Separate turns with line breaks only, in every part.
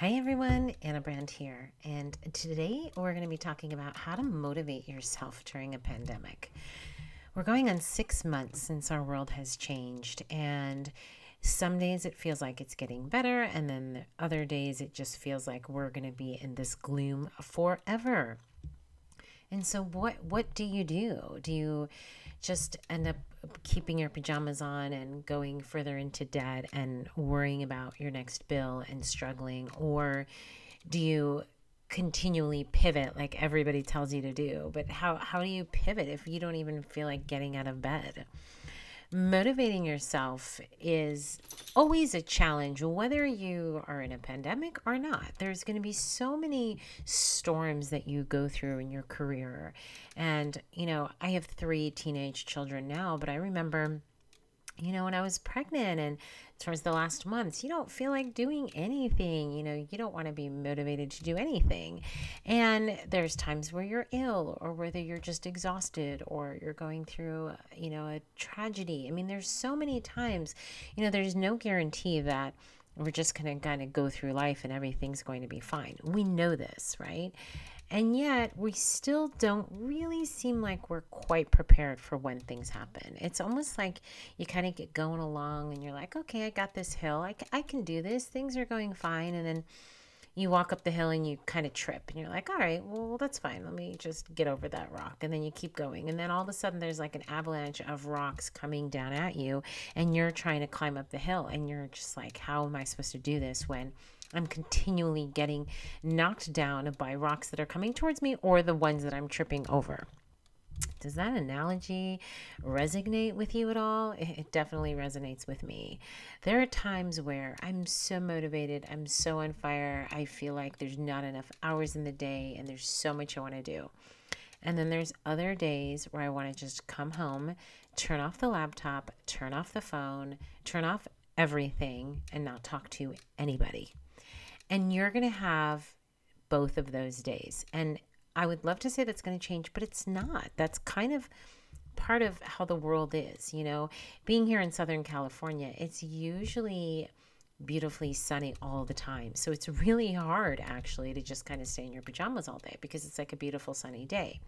Hi everyone, Ana Brandt here, and today we're going to be talking about how to motivate yourself during a pandemic. We're going on six months since our world has changed, and some days it feels like it's getting better, and then other days it just feels like we're going to be in this gloom forever. And so, what what do you do? Do you just end up keeping your pajamas on and going further into debt and worrying about your next bill and struggling? Or do you continually pivot like everybody tells you to do? But how, how do you pivot if you don't even feel like getting out of bed? Motivating yourself is always a challenge, whether you are in a pandemic or not. There's going to be so many storms that you go through in your career. And, you know, I have three teenage children now, but I remember you know, when I was pregnant and towards the last months, you don't feel like doing anything. You know, you don't want to be motivated to do anything. And there's times where you're ill or whether you're just exhausted or you're going through, you know, a tragedy. I mean, there's so many times, you know, there's no guarantee that we're just going to kind of go through life and everything's going to be fine. We know this, right? And yet, we still don't really seem like we're quite prepared for when things happen. It's almost like you kind of get going along and you're like, okay, I got this hill. I, I can do this. Things are going fine. And then you walk up the hill and you kind of trip and you're like, all right, well, that's fine. Let me just get over that rock. And then you keep going. And then all of a sudden, there's like an avalanche of rocks coming down at you. And you're trying to climb up the hill. And you're just like, how am I supposed to do this when I'm continually getting knocked down by rocks that are coming towards me or the ones that I'm tripping over. Does that analogy resonate with you at all? It definitely resonates with me. There are times where I'm so motivated, I'm so on fire, I feel like there's not enough hours in the day and there's so much I want to do. And then there's other days where I want to just come home, turn off the laptop, turn off the phone, turn off everything, and not talk to anybody. And you're going to have both of those days. And I would love to say that's going to change, but it's not. That's kind of part of how the world is. You know, being here in Southern California, it's usually beautifully sunny all the time. So it's really hard actually to just kind of stay in your pajamas all day because it's like a beautiful sunny day.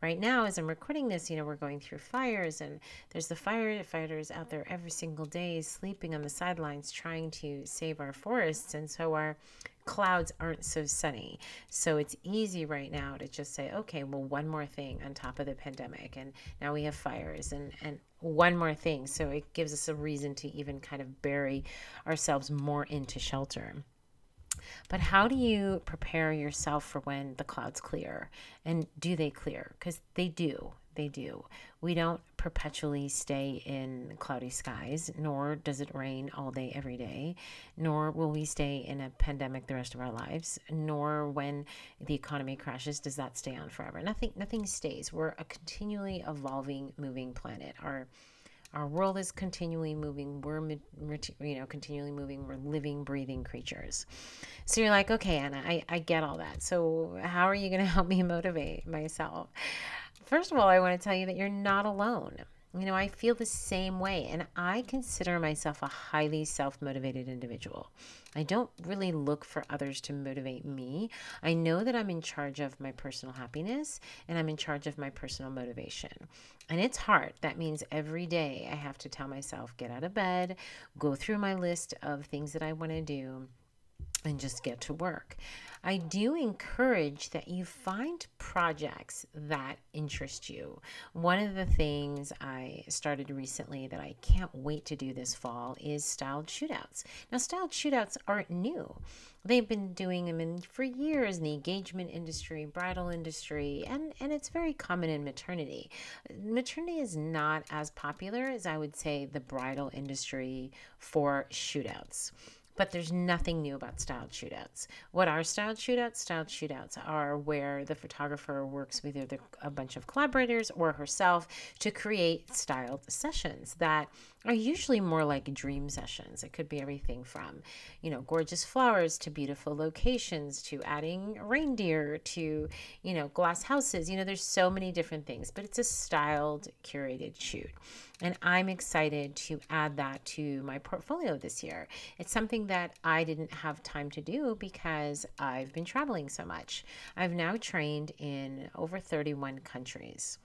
Right now, as I'm recording this, you know, we're going through fires and there's the firefighters out there every single day sleeping on the sidelines trying to save our forests. And so our clouds aren't so sunny. So it's easy right now to just say, okay, well, one more thing on top of the pandemic. And now we have fires and, and one more thing. So it gives us a reason to even kind of bury ourselves more into shelter. But how do you prepare yourself for when the clouds clear? And do they clear? Because they do they do. We don't perpetually stay in cloudy skies, nor does it rain all day, every day, nor will we stay in a pandemic the rest of our lives, nor when the economy crashes does that stay on forever. Nothing, nothing stays. We're a continually evolving, moving planet. Our our world is continually moving. We're, you know, continually moving. We're living, breathing creatures. So you're like, okay, Ana, I, I get all that. So how are you going to help me motivate myself? First of all, I want to tell you that you're not alone. You know, I feel the same way, and I consider myself a highly self motivated individual. I don't really look for others to motivate me. I know that I'm in charge of my personal happiness and I'm in charge of my personal motivation. And it's hard. That means every day I have to tell myself, get out of bed, go through my list of things that I want to do and just get to work. I do encourage that you find projects that interest you. One of the things I started recently that I can't wait to do this fall is styled shootouts. Now, styled shootouts aren't new. They've been doing them in, for years in the engagement industry, bridal industry, and, and it's very common in maternity. Maternity is not as popular as I would say the bridal industry for shootouts but there's nothing new about styled shootouts. What are styled shootouts? Styled shootouts are where the photographer works with either a bunch of collaborators or herself to create styled sessions that are usually more like dream sessions. It could be everything from, you know, gorgeous flowers to beautiful locations to adding reindeer to, you know, glass houses. You know, there's so many different things, but it's a styled, curated shoot. And I'm excited to add that to my portfolio this year. It's something that I didn't have time to do because I've been traveling so much. I've now trained in over 31 countries.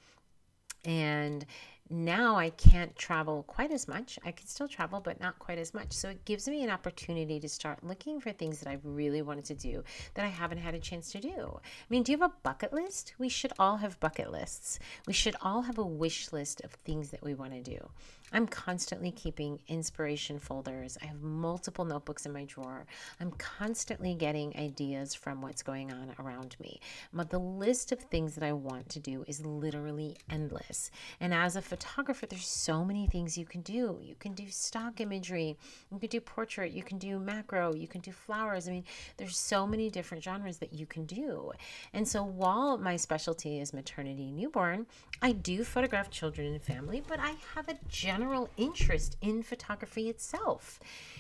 And now I can't travel quite as much. I can still travel, but not quite as much. So it gives me an opportunity to start looking for things that I've really wanted to do that I haven't had a chance to do. I mean, do you have a bucket list? We should all have bucket lists. We should all have a wish list of things that we want to do. I'm constantly keeping inspiration folders. I have multiple notebooks in my drawer. I'm constantly getting ideas from what's going on around me. But the list of things that I want to do is literally endless. And as a photographer, there's so many things you can do. You can do stock imagery, you can do portrait, you can do macro, you can do flowers. I mean, there's so many different genres that you can do. And so while my specialty is maternity newborn, I do photograph children and family, but I have a general general interest in photography itself.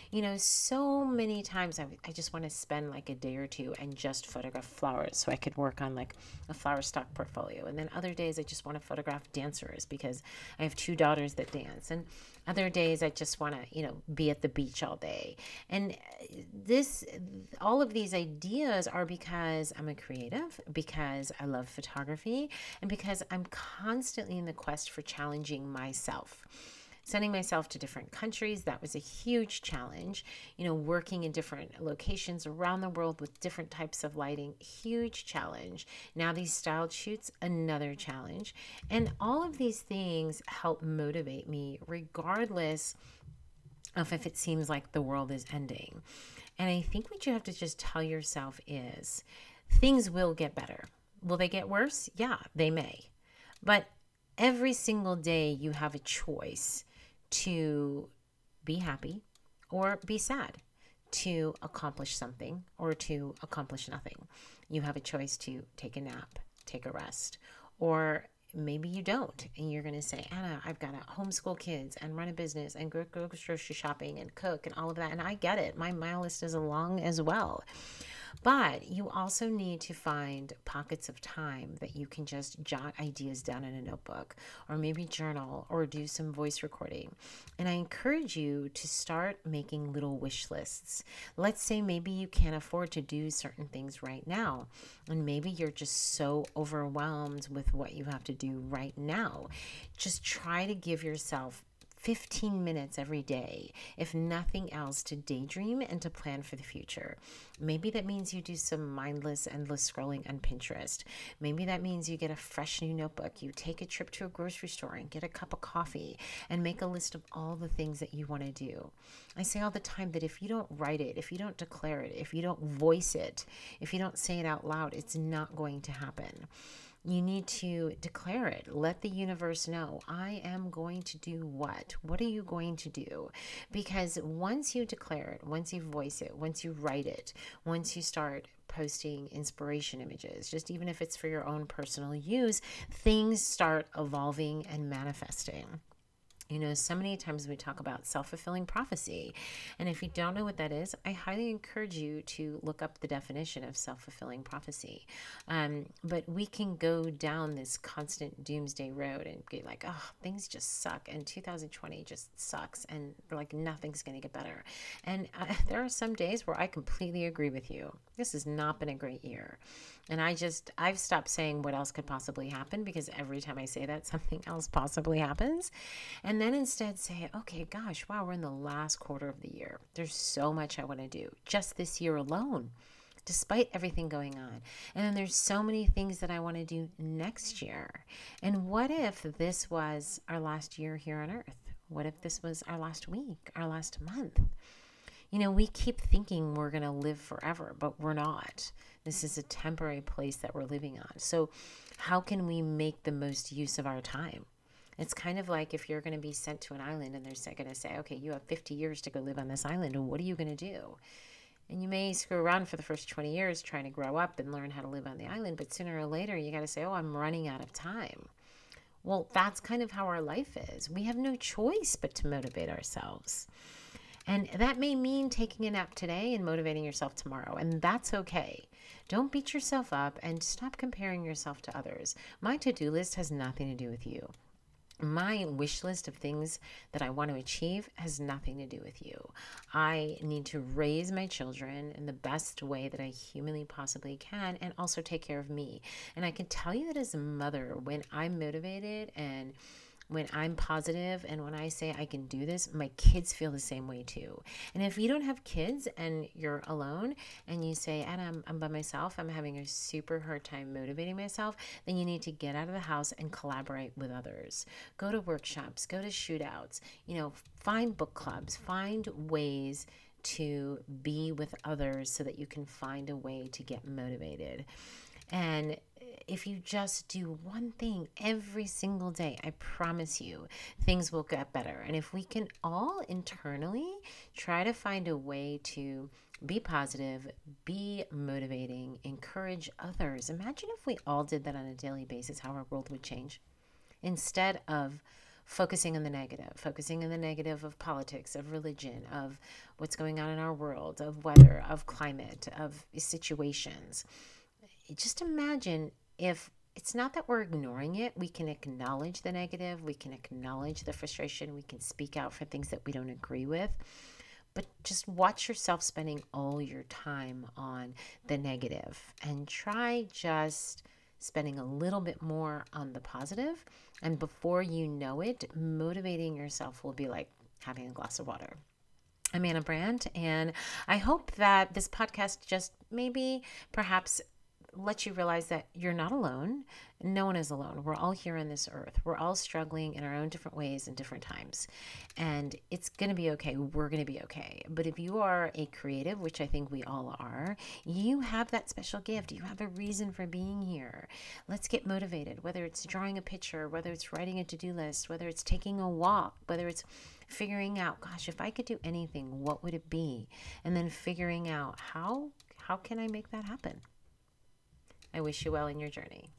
You know, so many times I, I just want to spend like a day or two and just photograph flowers so I could work on like a flower stock portfolio. And then other days I just want to photograph dancers because I have two daughters that dance. And other days I just want to, you know, be at the beach all day. And uh, this, all of these ideas are because I'm a creative, because I love photography, and because I'm constantly in the quest for challenging myself sending myself to different countries that was a huge challenge. You know working in different locations around the world with different types of lighting huge challenge. Now these styled shoots another challenge. And all of these things help motivate me regardless of if it seems like the world is ending. And i think what you have to just tell yourself is things will get better. Will they get worse? Yeah they may. But every single day you have a choice to be happy or be sad, to accomplish something or to accomplish nothing. You have a choice to take a nap, take a rest, or maybe you don't and you're going to say ana i've got to homeschool kids and run a business and go grocery shopping and cook and all of that and i get it my mile list is long as well but you also need to find pockets of time that you can just jot ideas down in a notebook or maybe journal or do some voice recording. And I encourage you to start making little wish lists. Let's say maybe you can't afford to do certain things right now, and maybe you're just so overwhelmed with what you have to do right now. Just try to give yourself 15 minutes every day, if nothing else, to daydream and to plan for the future. Maybe that means you do some mindless, endless scrolling on Pinterest. Maybe that means you get a fresh new notebook. You take a trip to a grocery store and get a cup of coffee and make a list of all the things that you want to do. I say all the time that if you don't write it, if you don't declare it, if you don't voice it, if you don't say it out loud, it's not going to happen you need to declare it. Let the universe know, I am going to do what? What are you going to do? Because once you declare it, once you voice it, once you write it, once you start posting inspiration images, just even if it's for your own personal use, things start evolving and manifesting. You know, so many times we talk about self fulfilling prophecy. And if you don't know what that is, I highly encourage you to look up the definition of self fulfilling prophecy. Um, but we can go down this constant doomsday road and be like, oh, things just suck. And 2020 just sucks. And like nothing's going to get better. And uh, there are some days where I completely agree with you. This has not been a great year. And I just, I've stopped saying what else could possibly happen because every time I say that, something else possibly happens. And then instead say, okay, gosh, wow, we're in the last quarter of the year. There's so much I want to do just this year alone, despite everything going on. And then there's so many things that I want to do next year. And what if this was our last year here on earth? What if this was our last week, our last month? You know, we keep thinking we're going to live forever, but we're not. This is a temporary place that we're living on. So, how can we make the most use of our time? It's kind of like if you're going to be sent to an island and they're going to say, okay, you have 50 years to go live on this island, and what are you going to do? And you may screw around for the first 20 years trying to grow up and learn how to live on the island, but sooner or later you got to say, oh, I'm running out of time. Well, that's kind of how our life is. We have no choice but to motivate ourselves. And that may mean taking a nap today and motivating yourself tomorrow, and that's okay. Don't beat yourself up and stop comparing yourself to others. My to do list has nothing to do with you. My wish list of things that I want to achieve has nothing to do with you. I need to raise my children in the best way that I humanly possibly can and also take care of me. And I can tell you that as a mother, when I'm motivated and when I'm positive and when I say I can do this, my kids feel the same way too. And if you don't have kids and you're alone and you say, Adam, I'm by myself, I'm having a super hard time motivating myself, then you need to get out of the house and collaborate with others. Go to workshops, go to shootouts, you know, find book clubs, find ways to be with others so that you can find a way to get motivated. And if you just do one thing every single day, I promise you things will get better. And if we can all internally try to find a way to be positive, be motivating, encourage others, imagine if we all did that on a daily basis, how our world would change. Instead of focusing on the negative, focusing on the negative of politics, of religion, of what's going on in our world, of weather, of climate, of situations. Just imagine if it's not that we're ignoring it, we can acknowledge the negative, we can acknowledge the frustration, we can speak out for things that we don't agree with. But just watch yourself spending all your time on the negative and try just spending a little bit more on the positive. And before you know it, motivating yourself will be like having a glass of water. I'm Ana Brandt, and I hope that this podcast just maybe perhaps let you realize that you're not alone. No one is alone. We're all here on this earth. We're all struggling in our own different ways and different times. And it's going to be okay. We're going to be okay. But if you are a creative, which I think we all are, you have that special gift. You have a reason for being here. Let's get motivated, whether it's drawing a picture, whether it's writing a to do list, whether it's taking a walk, whether it's figuring out, gosh, if I could do anything, what would it be? And then figuring out how how can I make that happen? I wish you well in your journey.